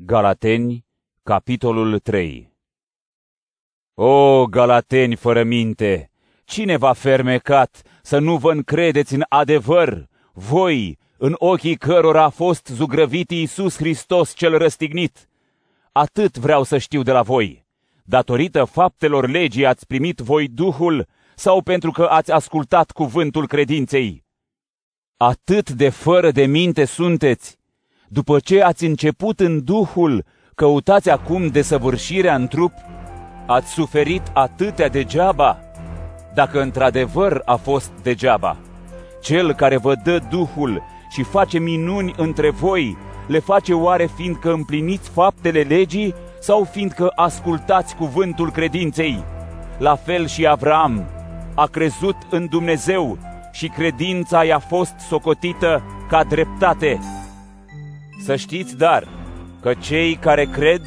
Galateni, capitolul 3 O, Galateni fără minte, cine v-a fermecat să nu vă încredeți în adevăr, voi, în ochii cărora a fost zugrăvit Iisus Hristos cel răstignit? Atât vreau să știu de la voi. Datorită faptelor legii ați primit voi Duhul sau pentru că ați ascultat cuvântul credinței? Atât de fără de minte sunteți după ce ați început în Duhul, căutați acum desăvârșirea în trup? Ați suferit atâtea degeaba? Dacă într-adevăr a fost degeaba, cel care vă dă Duhul și face minuni între voi, le face oare fiindcă împliniți faptele legii sau fiindcă ascultați cuvântul credinței? La fel și Avram a crezut în Dumnezeu și credința i-a fost socotită ca dreptate. Să știți, dar, că cei care cred,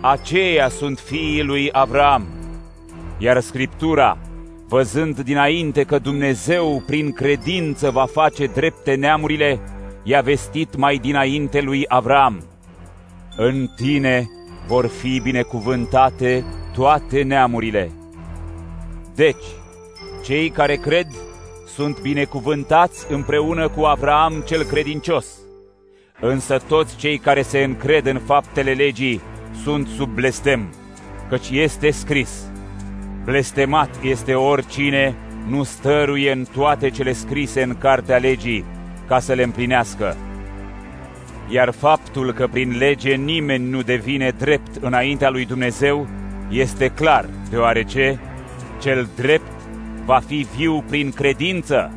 aceia sunt fiii lui Avram. Iar Scriptura, văzând dinainte că Dumnezeu prin credință va face drepte neamurile, i-a vestit mai dinainte lui Avram. În tine vor fi binecuvântate toate neamurile. Deci, cei care cred sunt binecuvântați împreună cu Avram cel credincios. Însă toți cei care se încred în faptele legii sunt sub blestem, căci este scris, Blestemat este oricine nu stăruie în toate cele scrise în cartea legii, ca să le împlinească. Iar faptul că prin lege nimeni nu devine drept înaintea lui Dumnezeu este clar, deoarece cel drept va fi viu prin credință.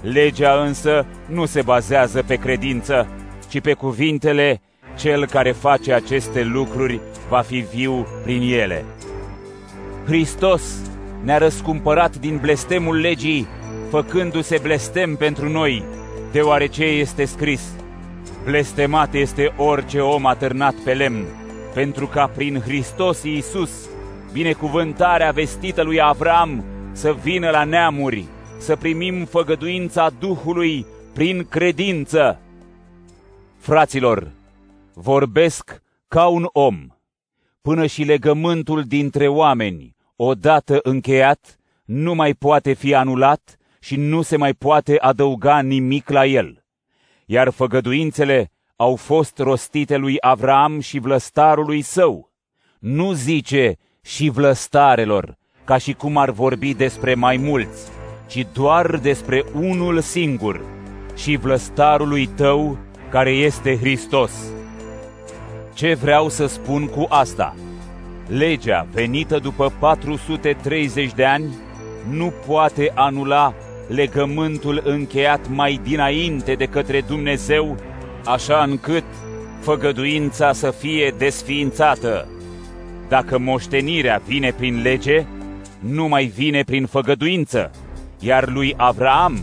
Legea însă nu se bazează pe credință, ci pe cuvintele, cel care face aceste lucruri va fi viu prin ele. Hristos ne-a răscumpărat din blestemul legii, făcându-se blestem pentru noi, deoarece este scris, Blestemat este orice om atârnat pe lemn, pentru ca prin Hristos Iisus, binecuvântarea vestită lui Avram, să vină la neamuri, să primim făgăduința Duhului prin credință. Fraților, vorbesc ca un om, până și legământul dintre oameni, odată încheiat, nu mai poate fi anulat și nu se mai poate adăuga nimic la el. Iar făgăduințele au fost rostite lui Avram și vlăstarului său. Nu zice și vlăstarelor, ca și cum ar vorbi despre mai mulți, ci doar despre unul singur, și vlăstarului tău care este Hristos. Ce vreau să spun cu asta? Legea venită după 430 de ani nu poate anula legământul încheiat mai dinainte de către Dumnezeu, așa încât făgăduința să fie desființată. Dacă moștenirea vine prin lege, nu mai vine prin făgăduință, iar lui Avraam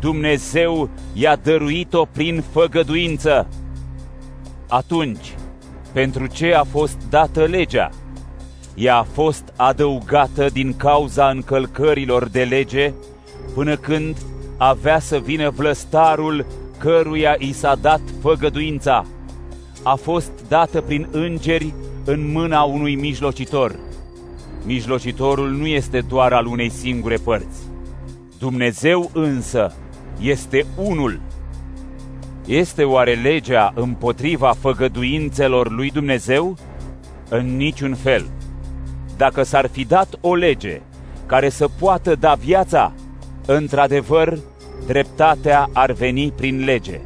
Dumnezeu i-a dăruit-o prin făgăduință. Atunci, pentru ce a fost dată legea? Ea a fost adăugată din cauza încălcărilor de lege, până când avea să vină vlăstarul căruia i s-a dat făgăduința. A fost dată prin îngeri în mâna unui mijlocitor. Mijlocitorul nu este doar al unei singure părți. Dumnezeu însă este unul. Este oare legea împotriva făgăduințelor lui Dumnezeu? În niciun fel. Dacă s-ar fi dat o lege care să poată da viața, într-adevăr, dreptatea ar veni prin lege.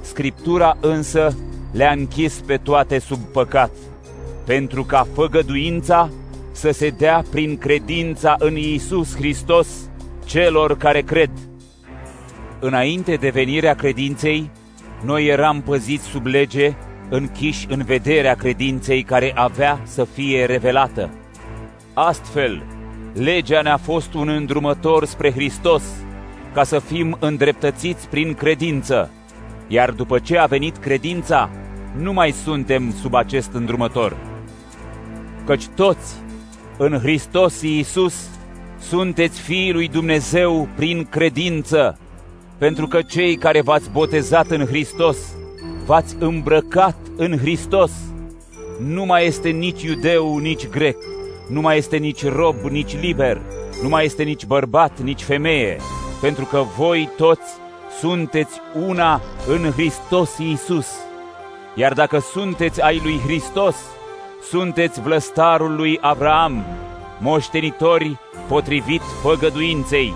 Scriptura însă le-a închis pe toate sub păcat, pentru ca făgăduința să se dea prin credința în Iisus Hristos celor care cred înainte de venirea credinței, noi eram păziți sub lege, închiși în vederea credinței care avea să fie revelată. Astfel, legea ne-a fost un îndrumător spre Hristos, ca să fim îndreptățiți prin credință, iar după ce a venit credința, nu mai suntem sub acest îndrumător. Căci toți, în Hristos Iisus, sunteți fiii lui Dumnezeu prin credință, pentru că cei care v-ați botezat în Hristos v-ați îmbrăcat în Hristos. Nu mai este nici iudeu, nici grec, nu mai este nici rob, nici liber, nu mai este nici bărbat, nici femeie, pentru că voi toți sunteți una în Hristos Iisus. Iar dacă sunteți ai lui Hristos, sunteți vlăstarul lui Abraham, moștenitori potrivit făgăduinței.